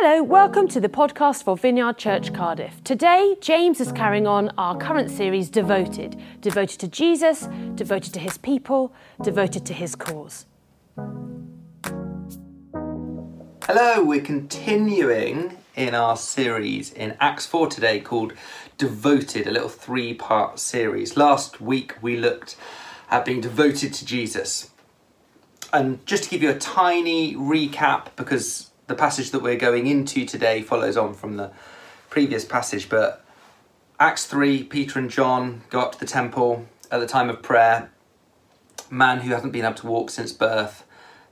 Hello, welcome to the podcast for Vineyard Church Cardiff. Today, James is carrying on our current series, Devoted. Devoted to Jesus, devoted to his people, devoted to his cause. Hello, we're continuing in our series in Acts 4 today called Devoted, a little three part series. Last week we looked at being devoted to Jesus. And just to give you a tiny recap, because the passage that we're going into today follows on from the previous passage, but Acts 3, Peter and John go up to the temple at the time of prayer. Man who hasn't been able to walk since birth.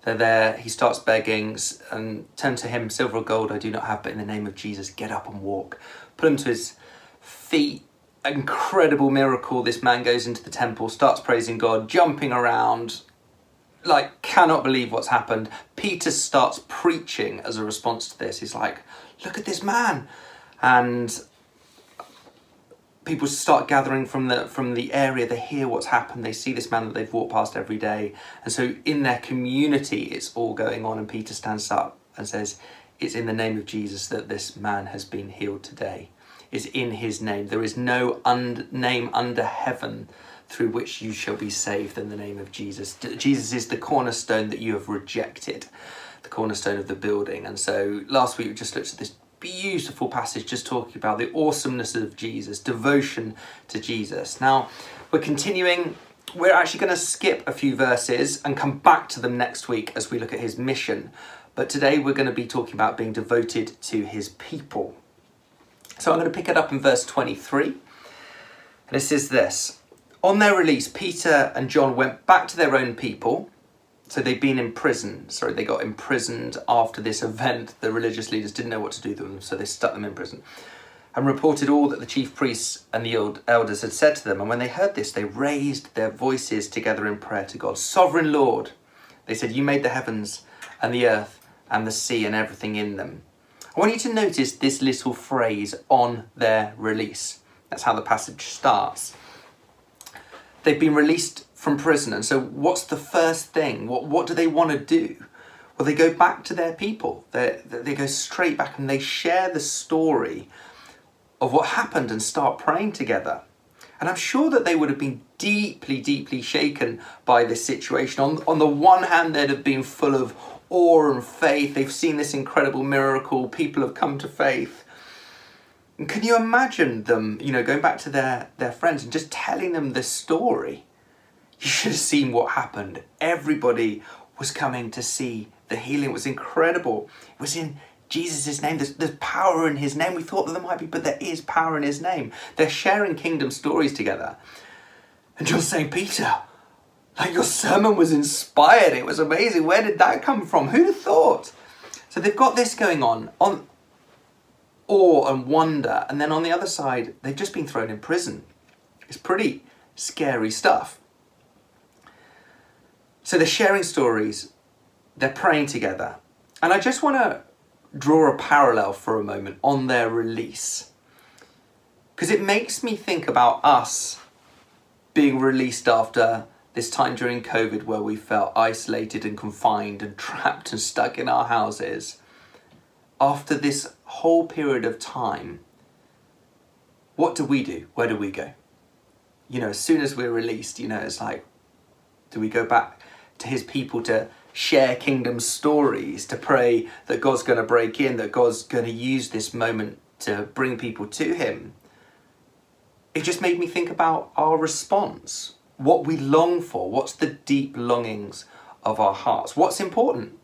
They're there, he starts begging and turn to him, silver or gold I do not have, but in the name of Jesus, get up and walk. Put him to his feet, incredible miracle. This man goes into the temple, starts praising God, jumping around, like cannot believe what's happened. Peter starts preaching as a response to this. He's like, look at this man. And people start gathering from the from the area they hear what's happened they see this man that they've walked past every day and so in their community it's all going on and peter stands up and says it's in the name of jesus that this man has been healed today is in his name. There is no un- name under heaven through which you shall be saved in the name of Jesus. Jesus is the cornerstone that you have rejected, the cornerstone of the building. And so last week we just looked at this beautiful passage just talking about the awesomeness of Jesus, devotion to Jesus. Now we're continuing. We're actually going to skip a few verses and come back to them next week as we look at his mission. But today we're going to be talking about being devoted to his people. So I'm going to pick it up in verse 23. And it says this On their release, Peter and John went back to their own people. So they'd been in prison. Sorry, they got imprisoned after this event. The religious leaders didn't know what to do with them, so they stuck them in prison. And reported all that the chief priests and the old elders had said to them. And when they heard this, they raised their voices together in prayer to God. Sovereign Lord, they said, You made the heavens and the earth and the sea and everything in them. I want you to notice this little phrase on their release. That's how the passage starts. They've been released from prison, and so what's the first thing? What, what do they want to do? Well, they go back to their people. They, they go straight back and they share the story of what happened and start praying together. And I'm sure that they would have been deeply, deeply shaken by this situation. On, on the one hand, they'd have been full of awe and faith. They've seen this incredible miracle. People have come to faith. Can you imagine them, you know, going back to their, their friends and just telling them the story? You should have seen what happened. Everybody was coming to see the healing. It was incredible. It was in Jesus' name. There's, there's power in his name. We thought that there might be, but there is power in his name. They're sharing kingdom stories together. And John's saying, Peter, like your sermon was inspired. It was amazing. Where did that come from? Who'd have thought? So they've got this going on on awe and wonder, and then on the other side, they've just been thrown in prison. It's pretty scary stuff. So they're sharing stories, they're praying together. And I just want to draw a parallel for a moment on their release. Because it makes me think about us being released after this time during COVID where we felt isolated and confined and trapped and stuck in our houses, after this whole period of time, what do we do? Where do we go? You know, as soon as we're released, you know, it's like, do we go back to his people to share kingdom stories, to pray that God's going to break in, that God's going to use this moment to bring people to him? It just made me think about our response what we long for, what's the deep longings of our hearts, what's important.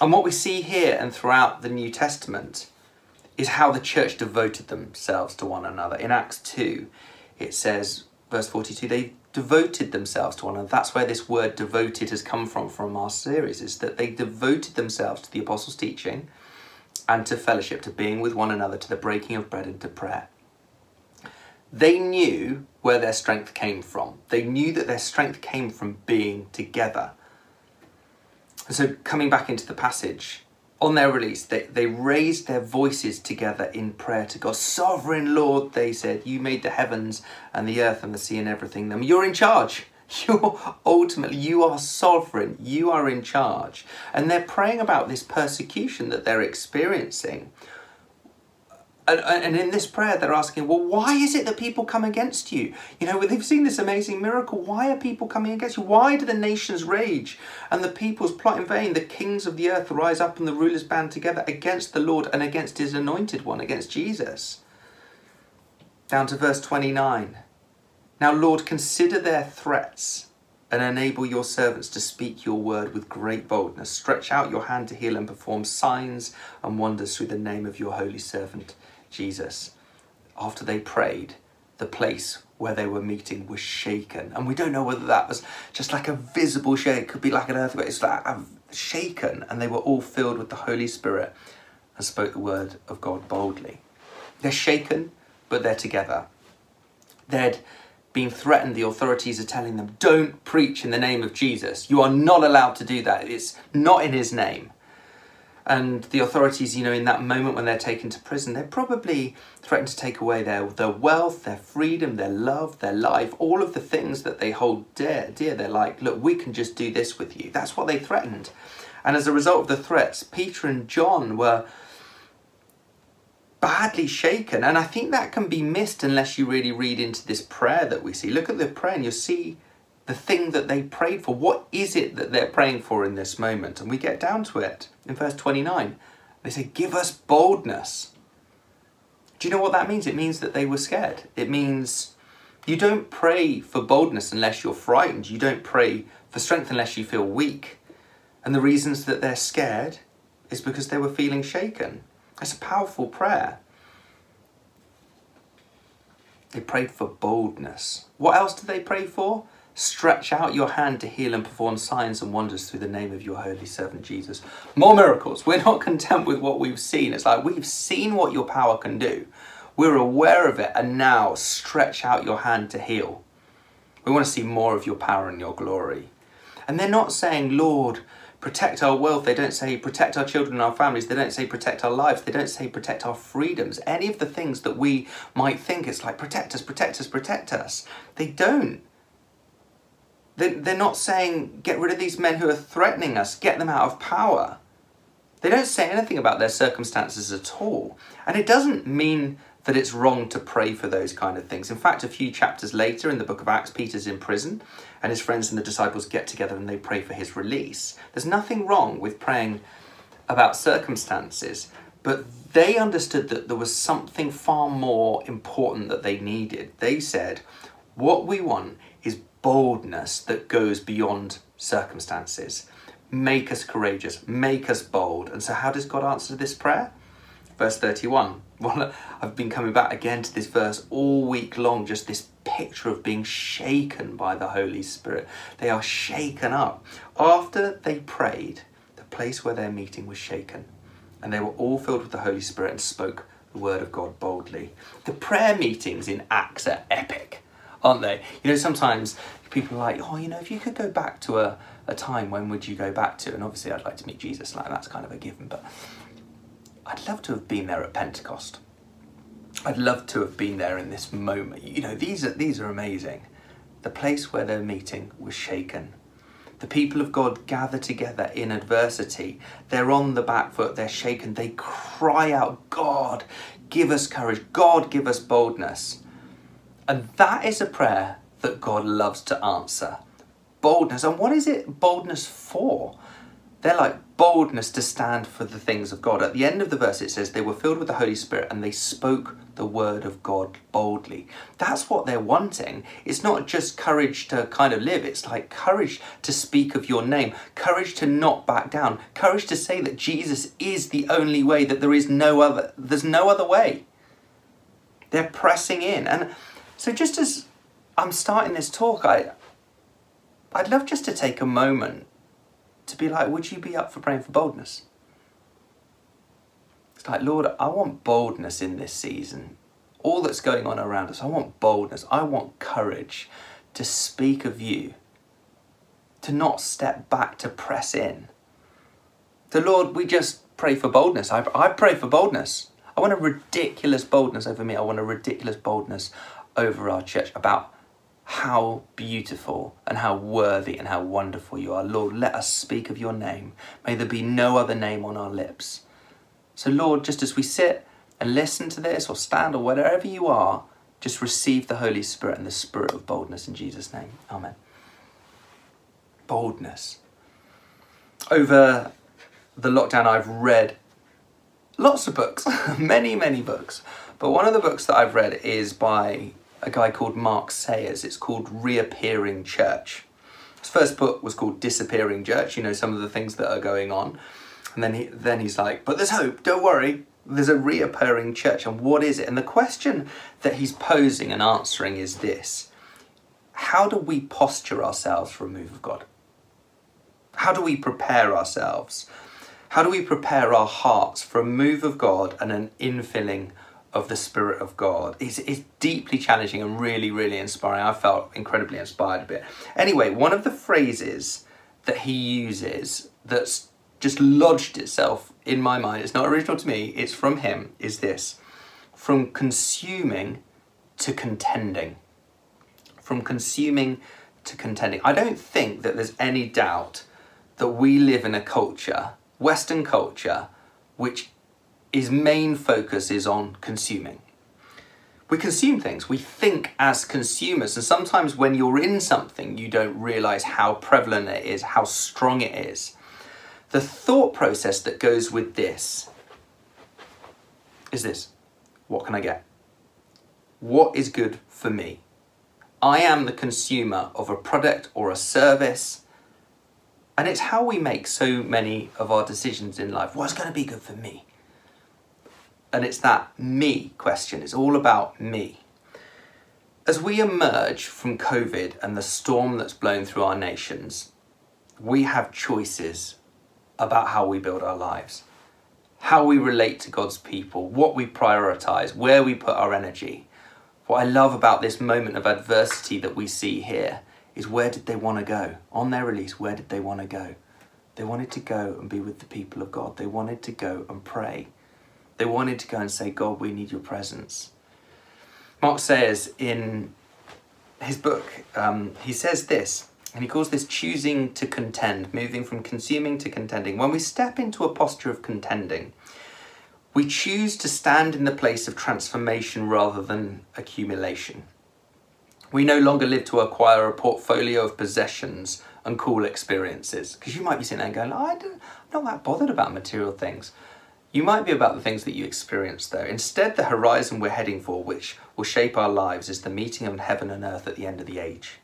And what we see here and throughout the New Testament is how the church devoted themselves to one another. In Acts 2, it says, verse 42, they devoted themselves to one another. That's where this word devoted has come from, from our series, is that they devoted themselves to the apostles' teaching and to fellowship, to being with one another, to the breaking of bread and to prayer. They knew where their strength came from. They knew that their strength came from being together. So, coming back into the passage, on their release, they, they raised their voices together in prayer to God. Sovereign Lord, they said, you made the heavens and the earth and the sea and everything. Them. You're in charge. You're ultimately, you are sovereign, you are in charge. And they're praying about this persecution that they're experiencing. And, in this prayer, they're asking, well, why is it that people come against you? You know, they've seen this amazing miracle. Why are people coming against you? Why do the nations rage and the peoples plot in vain? The kings of the earth rise up and the rulers band together against the Lord and against his anointed one, against Jesus. Down to verse 29. Now, Lord, consider their threats and enable your servants to speak your word with great boldness. Stretch out your hand to heal and perform signs and wonders through the name of your holy servant, Jesus. After they prayed, the place where they were meeting was shaken. And we don't know whether that was just like a visible shake, it could be like an earthquake. It's like shaken, and they were all filled with the Holy Spirit and spoke the word of God boldly. They're shaken, but they're together. They'd been threatened, the authorities are telling them, don't preach in the name of Jesus. You are not allowed to do that. It's not in his name. And the authorities, you know, in that moment when they're taken to prison, they're probably threatened to take away their, their wealth, their freedom, their love, their life, all of the things that they hold dear. Dear, they're like, look, we can just do this with you. That's what they threatened. And as a result of the threats, Peter and John were badly shaken. And I think that can be missed unless you really read into this prayer that we see. Look at the prayer and you'll see the thing that they prayed for. What is it that they're praying for in this moment? And we get down to it in verse 29. They say, Give us boldness. Do you know what that means? It means that they were scared. It means you don't pray for boldness unless you're frightened. You don't pray for strength unless you feel weak. And the reasons that they're scared is because they were feeling shaken. It's a powerful prayer. They prayed for boldness. What else did they pray for? Stretch out your hand to heal and perform signs and wonders through the name of your holy servant Jesus. More miracles. We're not content with what we've seen. It's like we've seen what your power can do. We're aware of it, and now stretch out your hand to heal. We want to see more of your power and your glory. And they're not saying, Lord, protect our wealth. They don't say protect our children and our families. They don't say protect our lives. They don't say protect our freedoms. Any of the things that we might think it's like protect us, protect us, protect us. They don't. They're not saying get rid of these men who are threatening us, get them out of power. They don't say anything about their circumstances at all. And it doesn't mean that it's wrong to pray for those kind of things. In fact, a few chapters later in the book of Acts, Peter's in prison and his friends and the disciples get together and they pray for his release. There's nothing wrong with praying about circumstances, but they understood that there was something far more important that they needed. They said, What we want is boldness that goes beyond circumstances. Make us courageous, make us bold. And so, how does God answer this prayer? Verse 31 well, I've been coming back again to this verse all week long, just this picture of being shaken by the Holy Spirit. They are shaken up. After they prayed, the place where they're meeting was shaken, and they were all filled with the Holy Spirit and spoke the word of God boldly. The prayer meetings in Acts are epic, aren't they? You know, sometimes people are like, oh, you know, if you could go back to a, a time, when would you go back to? And obviously, I'd like to meet Jesus, like that's kind of a given, but I'd love to have been there at Pentecost. I'd love to have been there in this moment. You know, these are these are amazing. The place where they're meeting was shaken. The people of God gather together in adversity. They're on the back foot, they're shaken. They cry out, God, give us courage. God, give us boldness. And that is a prayer that God loves to answer. Boldness. And what is it boldness for? They're like boldness to stand for the things of God. At the end of the verse, it says they were filled with the Holy Spirit and they spoke the word of God boldly. That's what they're wanting. It's not just courage to kind of live, it's like courage to speak of your name, courage to not back down, courage to say that Jesus is the only way, that there is no other, there's no other way. They're pressing in. And so just as I'm starting this talk, I I'd love just to take a moment to be like, would you be up for praying for boldness? It's like, Lord, I want boldness in this season. All that's going on around us, I want boldness. I want courage to speak of you, to not step back, to press in. The Lord, we just pray for boldness. I, I pray for boldness. I want a ridiculous boldness over me. I want a ridiculous boldness over our church about how beautiful and how worthy and how wonderful you are. Lord, let us speak of your name. May there be no other name on our lips. So, Lord, just as we sit and listen to this or stand or wherever you are, just receive the Holy Spirit and the spirit of boldness in Jesus' name. Amen. Boldness. Over the lockdown, I've read lots of books, many, many books. But one of the books that I've read is by a guy called Mark Sayers. It's called Reappearing Church. His first book was called Disappearing Church, you know, some of the things that are going on. And then, he, then he's like, but there's hope, don't worry. There's a reappearing church. And what is it? And the question that he's posing and answering is this How do we posture ourselves for a move of God? How do we prepare ourselves? How do we prepare our hearts for a move of God and an infilling of the Spirit of God. It's, it's deeply challenging and really, really inspiring. I felt incredibly inspired a bit. Anyway, one of the phrases that he uses that's just lodged itself in my mind, it's not original to me, it's from him, is this from consuming to contending. From consuming to contending. I don't think that there's any doubt that we live in a culture, Western culture, which his main focus is on consuming. We consume things, we think as consumers, and sometimes when you're in something, you don't realize how prevalent it is, how strong it is. The thought process that goes with this is this what can I get? What is good for me? I am the consumer of a product or a service, and it's how we make so many of our decisions in life. What's going to be good for me? And it's that me question. It's all about me. As we emerge from COVID and the storm that's blown through our nations, we have choices about how we build our lives, how we relate to God's people, what we prioritize, where we put our energy. What I love about this moment of adversity that we see here is where did they want to go? On their release, where did they want to go? They wanted to go and be with the people of God. They wanted to go and pray. They wanted to go and say, God, we need your presence. Mark says in his book, um, he says this, and he calls this choosing to contend, moving from consuming to contending. When we step into a posture of contending, we choose to stand in the place of transformation rather than accumulation. We no longer live to acquire a portfolio of possessions and cool experiences. Because you might be sitting there going, I am not that bothered about material things. You might be about the things that you experience though. Instead, the horizon we're heading for, which will shape our lives, is the meeting of heaven and earth at the end of the age.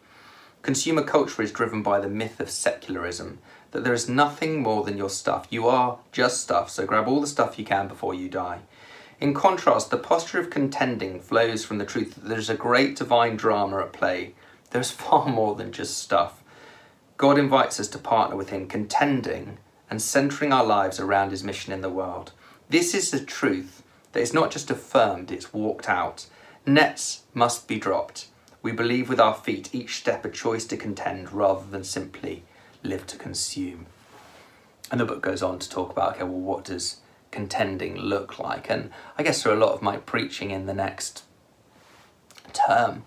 Consumer culture is driven by the myth of secularism, that there is nothing more than your stuff. You are just stuff, so grab all the stuff you can before you die. In contrast, the posture of contending flows from the truth that there's a great divine drama at play. There's far more than just stuff. God invites us to partner with Him, contending and centering our lives around His mission in the world. This is the truth that is not just affirmed, it's walked out. Nets must be dropped. We believe with our feet, each step a choice to contend rather than simply live to consume. And the book goes on to talk about, okay, well, what does contending look like? And I guess for a lot of my preaching in the next term,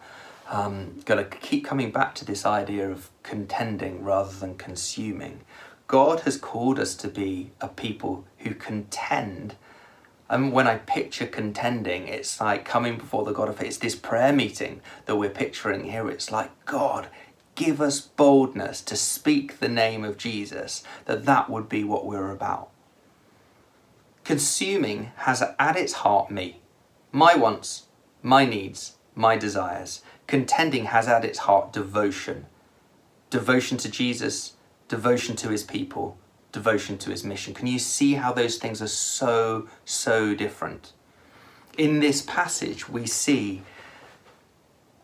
um, got to keep coming back to this idea of contending rather than consuming. God has called us to be a people who contend. And when I picture contending, it's like coming before the God of it's this prayer meeting that we're picturing here. It's like, God, give us boldness to speak the name of Jesus, that that would be what we're about. Consuming has at its heart me, my wants, my needs, my desires. Contending has at its heart devotion. Devotion to Jesus, devotion to his people, devotion to his mission. Can you see how those things are so, so different? In this passage, we see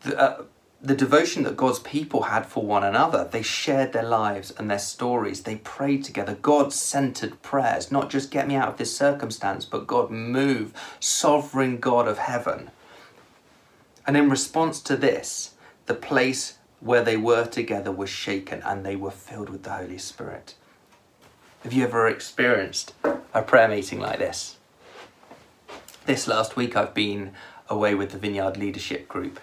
the, uh, the devotion that God's people had for one another. They shared their lives and their stories. They prayed together. God centered prayers, not just get me out of this circumstance, but God move, sovereign God of heaven. And in response to this, the place where they were together was shaken and they were filled with the Holy Spirit. Have you ever experienced a prayer meeting like this? This last week I've been away with the Vineyard Leadership Group.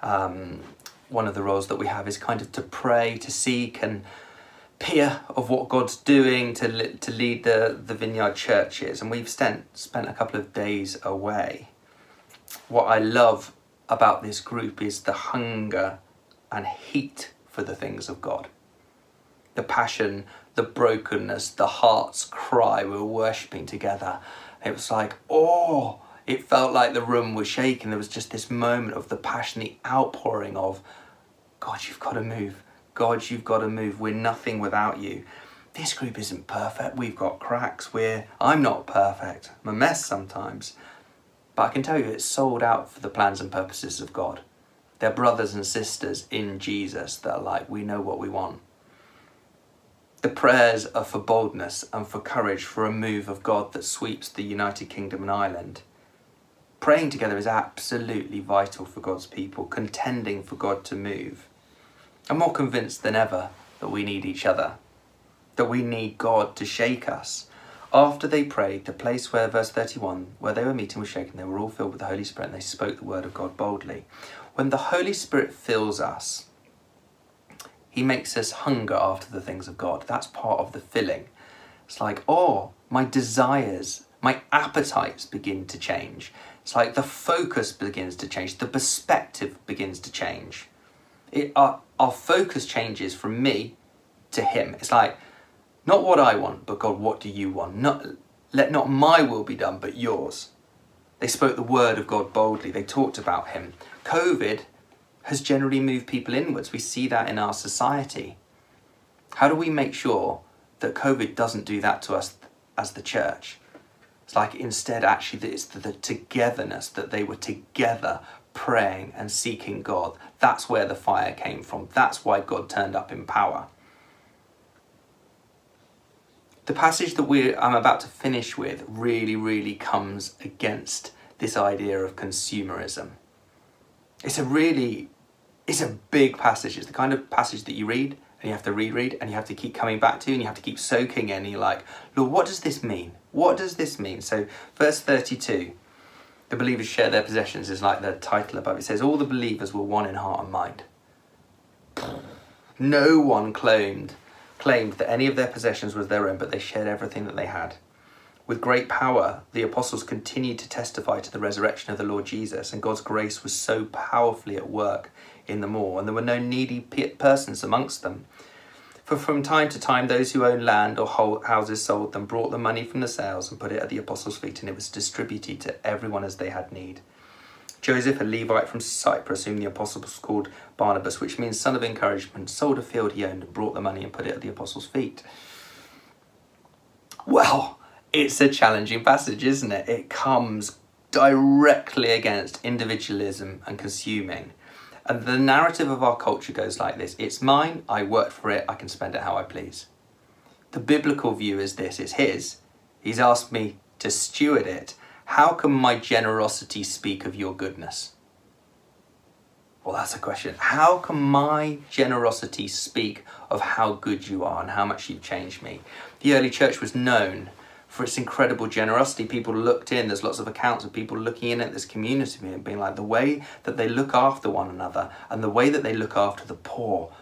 Um, one of the roles that we have is kind of to pray, to seek and peer of what God's doing to to lead the the vineyard churches, and we've spent spent a couple of days away. What I love about this group is the hunger and heat for the things of God, the passion, the brokenness, the heart's cry. We were worshipping together. It was like, oh, it felt like the room was shaking. There was just this moment of the passion, the outpouring of, God, you've got to move God, you've got to move. We're nothing without you. This group isn't perfect. We've got cracks. We're I'm not perfect. I'm a mess sometimes. But I can tell you it's sold out for the plans and purposes of God. They're brothers and sisters in Jesus that are like, we know what we want. The prayers are for boldness and for courage for a move of God that sweeps the United Kingdom and Ireland. Praying together is absolutely vital for God's people, contending for God to move. I'm more convinced than ever that we need each other, that we need God to shake us. After they prayed, the place where, verse 31, where they were meeting was shaken, they were all filled with the Holy Spirit and they spoke the word of God boldly. When the Holy Spirit fills us, he makes us hunger after the things of God. That's part of the filling. It's like, oh, my desires, my appetites begin to change. It's like the focus begins to change, the perspective begins to change it, our, our focus changes from me to him. It's like, not what I want, but God, what do you want? Not, let not my will be done, but yours. They spoke the word of God boldly. They talked about him. COVID has generally moved people inwards. We see that in our society. How do we make sure that COVID doesn't do that to us as the church? It's like instead, actually, it's the, the togetherness that they were together praying and seeking God. That's where the fire came from. That's why God turned up in power. The passage that we I'm about to finish with really, really comes against this idea of consumerism. It's a really, it's a big passage. It's the kind of passage that you read and you have to reread and you have to keep coming back to and you have to keep soaking in. And you're like, Lord, what does this mean? What does this mean? So, verse 32 the believers share their possessions is like the title above. It says, All the believers were one in heart and mind. No one claimed claimed that any of their possessions was their own, but they shared everything that they had. With great power, the apostles continued to testify to the resurrection of the Lord Jesus, and God's grace was so powerfully at work in the all, and there were no needy persons amongst them. For from time to time, those who owned land or houses sold them, brought the money from the sales, and put it at the apostles' feet, and it was distributed to everyone as they had need. Joseph, a Levite from Cyprus, whom the apostles called Barnabas, which means son of encouragement, sold a field he owned and brought the money and put it at the apostles' feet. Well, it's a challenging passage, isn't it? It comes directly against individualism and consuming. And the narrative of our culture goes like this it's mine, I worked for it, I can spend it how I please. The biblical view is this it's his. He's asked me to steward it. How can my generosity speak of your goodness? Well, that's a question. How can my generosity speak of how good you are and how much you've changed me? The early church was known for its incredible generosity. People looked in, there's lots of accounts of people looking in at this community and being like, the way that they look after one another and the way that they look after the poor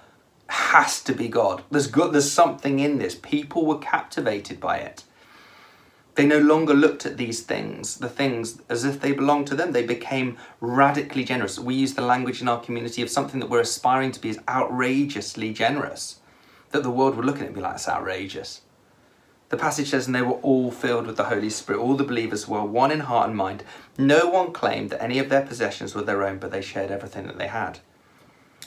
has to be God. There's good, there's something in this. People were captivated by it. They no longer looked at these things, the things, as if they belonged to them. They became radically generous. We use the language in our community of something that we're aspiring to be as outrageously generous. That the world would look at it and be like, it's outrageous. The passage says, and they were all filled with the Holy Spirit. All the believers were one in heart and mind. No one claimed that any of their possessions were their own, but they shared everything that they had.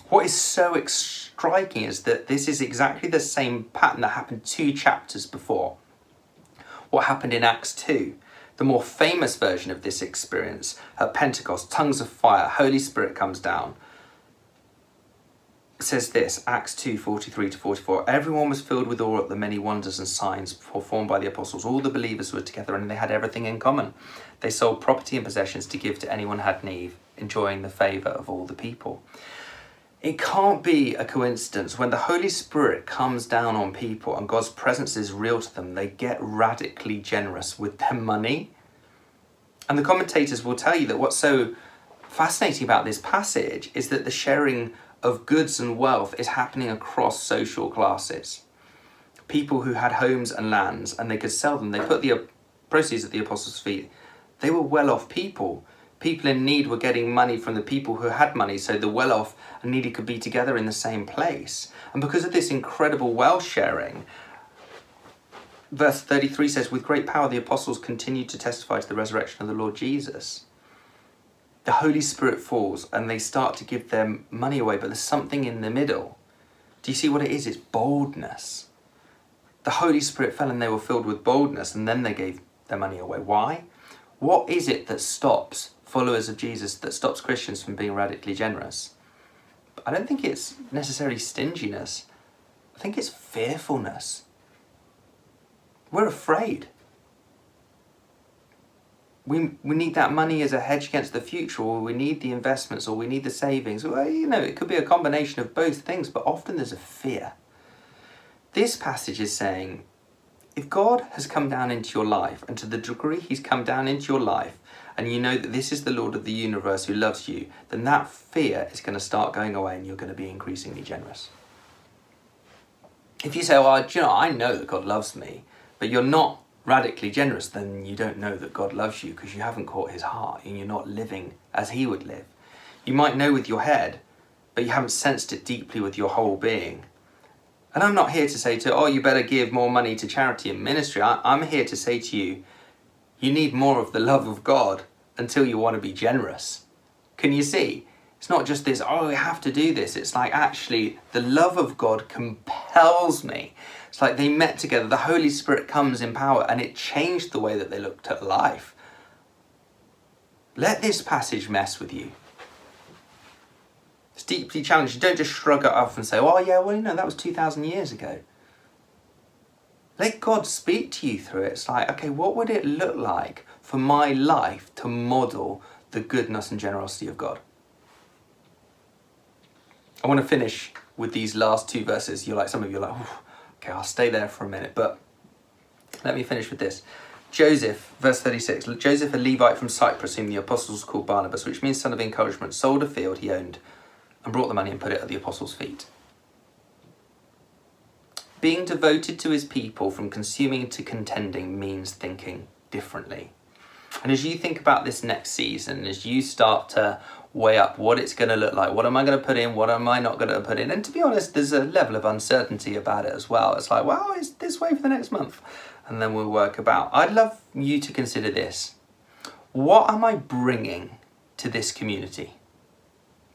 What is so striking is that this is exactly the same pattern that happened two chapters before. What happened in Acts 2? The more famous version of this experience at Pentecost, tongues of fire, Holy Spirit comes down says this, Acts 2, 43 to 44. Everyone was filled with awe at the many wonders and signs performed by the apostles. All the believers were together and they had everything in common. They sold property and possessions to give to anyone who had need, enjoying the favour of all the people. It can't be a coincidence. When the Holy Spirit comes down on people and God's presence is real to them, they get radically generous with their money. And the commentators will tell you that what's so fascinating about this passage is that the sharing of goods and wealth is happening across social classes. People who had homes and lands and they could sell them, they put the proceeds at the apostles' feet. They were well off people. People in need were getting money from the people who had money, so the well off and needy could be together in the same place. And because of this incredible wealth sharing, verse 33 says, With great power the apostles continued to testify to the resurrection of the Lord Jesus. The Holy Spirit falls and they start to give their money away, but there's something in the middle. Do you see what it is? It's boldness. The Holy Spirit fell and they were filled with boldness, and then they gave their money away. Why? What is it that stops followers of Jesus, that stops Christians from being radically generous? I don't think it's necessarily stinginess. I think it's fearfulness. We're afraid. We, we need that money as a hedge against the future, or we need the investments, or we need the savings. Well, you know, it could be a combination of both things, but often there's a fear. This passage is saying if God has come down into your life, and to the degree He's come down into your life, and you know that this is the Lord of the universe who loves you, then that fear is going to start going away and you're going to be increasingly generous. If you say, well, you know, I know that God loves me, but you're not radically generous, then you don't know that God loves you because you haven't caught his heart and you're not living as he would live. You might know with your head, but you haven't sensed it deeply with your whole being. And I'm not here to say to, oh, you better give more money to charity and ministry. I, I'm here to say to you, you need more of the love of God until you want to be generous. Can you see? It's not just this, oh, I have to do this. It's like actually the love of God compels me. It's like they met together, the Holy Spirit comes in power, and it changed the way that they looked at life. Let this passage mess with you. It's deeply challenging. Don't just shrug it off and say, oh, yeah, well, you know, that was 2,000 years ago. Let God speak to you through it. It's like, okay, what would it look like for my life to model the goodness and generosity of God? I want to finish with these last two verses. You're like, some of you are like, okay, I'll stay there for a minute, but let me finish with this. Joseph, verse 36, Joseph, a Levite from Cyprus, whom the apostles called Barnabas, which means son of encouragement, sold a field he owned and brought the money and put it at the apostles' feet being devoted to his people from consuming to contending means thinking differently. And as you think about this next season, as you start to weigh up what it's going to look like, what am I going to put in, what am I not going to put in, and to be honest, there's a level of uncertainty about it as well. It's like, well, it's this way for the next month, and then we'll work about. I'd love you to consider this. What am I bringing to this community?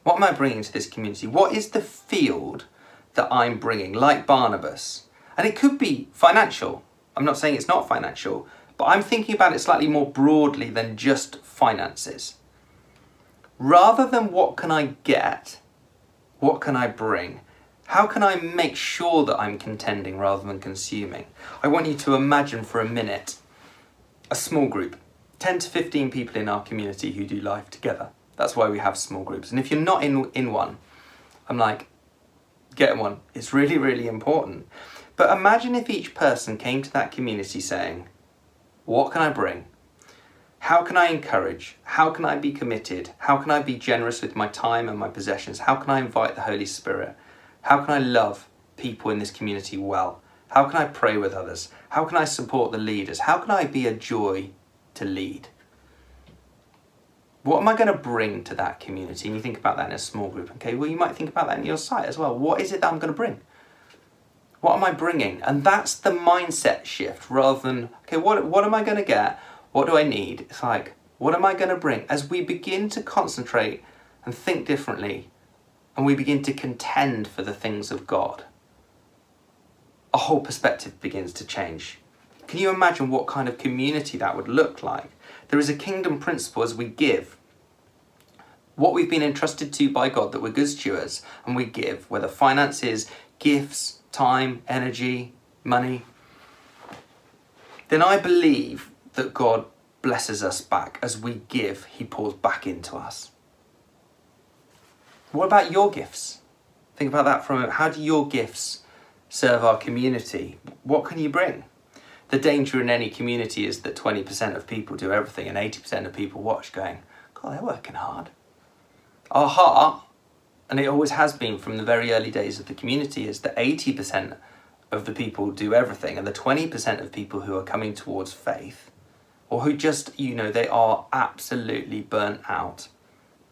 What am I bringing to this community? What is the field that I'm bringing, like Barnabas. And it could be financial. I'm not saying it's not financial, but I'm thinking about it slightly more broadly than just finances. Rather than what can I get, what can I bring? How can I make sure that I'm contending rather than consuming? I want you to imagine for a minute a small group, 10 to 15 people in our community who do life together. That's why we have small groups. And if you're not in, in one, I'm like, get one. It's really, really important. But imagine if each person came to that community saying, What can I bring? How can I encourage? How can I be committed? How can I be generous with my time and my possessions? How can I invite the Holy Spirit? How can I love people in this community well? How can I pray with others? How can I support the leaders? How can I be a joy to lead? What am I going to bring to that community? And you think about that in a small group. Okay, well, you might think about that in your site as well. What is it that I'm going to bring? What am I bringing? And that's the mindset shift rather than, okay, what, what am I going to get? What do I need? It's like, what am I going to bring? As we begin to concentrate and think differently, and we begin to contend for the things of God, a whole perspective begins to change. Can you imagine what kind of community that would look like? There is a kingdom principle as we give. What we've been entrusted to by God, that we're good stewards, and we give, whether finances, gifts, time, energy, money, then I believe that God blesses us back. As we give, He pours back into us. What about your gifts? Think about that for a moment. How do your gifts serve our community? What can you bring? the danger in any community is that 20% of people do everything and 80% of people watch going, God, they're working hard. Our heart and it always has been from the very early days of the community, is that 80% of the people do everything, and the 20% of people who are coming towards faith, or who just, you know, they are absolutely burnt out,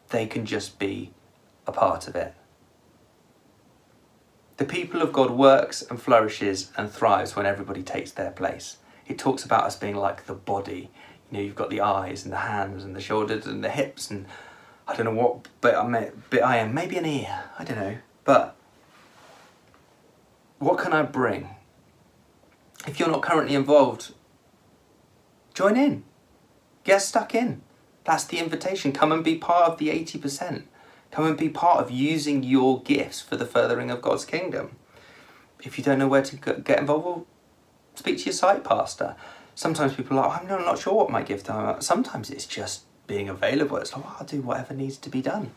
they can just be a part of it. The people of God works and flourishes and thrives when everybody takes their place. It talks about us being like the body. You know, you've got the eyes and the hands and the shoulders and the hips and I don't know what bit I, bit I am. Maybe an ear. I don't know. But what can I bring? If you're not currently involved, join in. Get stuck in. That's the invitation. Come and be part of the 80%. Come and be part of using your gifts for the furthering of God's kingdom. If you don't know where to get involved, well, speak to your site pastor. Sometimes people are like, oh, I'm not sure what my gift is. Sometimes it's just being available. It's like, well, I'll do whatever needs to be done.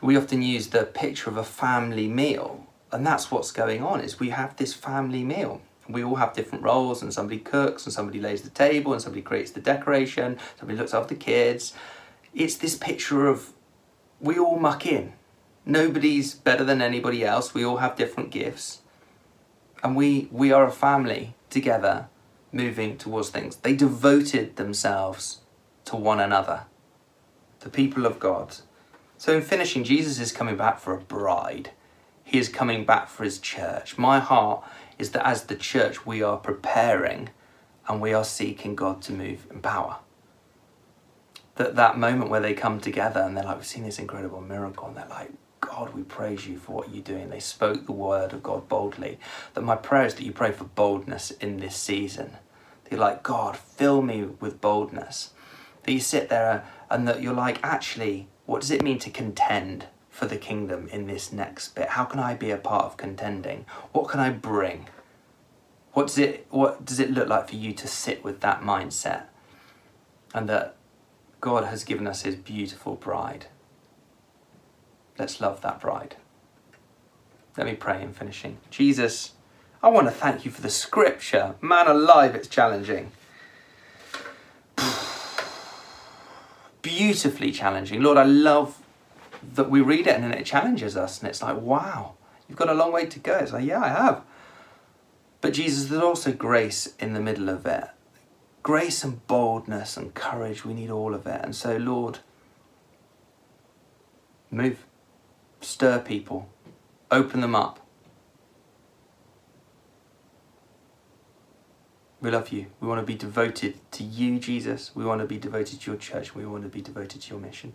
We often use the picture of a family meal and that's what's going on is we have this family meal we all have different roles and somebody cooks and somebody lays the table and somebody creates the decoration somebody looks after the kids. It's this picture of we all muck in. Nobody's better than anybody else. We all have different gifts. And we we are a family together moving towards things. They devoted themselves to one another the people of god. So in finishing jesus is coming back for a bride. He is coming back for his church. My heart is that as the church, we are preparing and we are seeking God to move in power. That that moment where they come together and they're like, we've seen this incredible miracle, and they're like, God, we praise you for what you're doing. They spoke the word of God boldly. That my prayer is that you pray for boldness in this season. That you're like, God, fill me with boldness. That you sit there and that you're like, actually, what does it mean to contend? For the kingdom in this next bit? How can I be a part of contending? What can I bring? What does it what does it look like for you to sit with that mindset? And that God has given us his beautiful bride. Let's love that bride. Let me pray in finishing. Jesus, I want to thank you for the scripture. Man alive, it's challenging. Beautifully challenging. Lord, I love that we read it and then it challenges us and it's like, wow, you've got a long way to go. It's like, yeah, I have. But Jesus, there's also grace in the middle of it. Grace and boldness and courage, we need all of it. And so, Lord, move, stir people, open them up. We love you. We want to be devoted to you, Jesus. We want to be devoted to your church. We want to be devoted to your mission.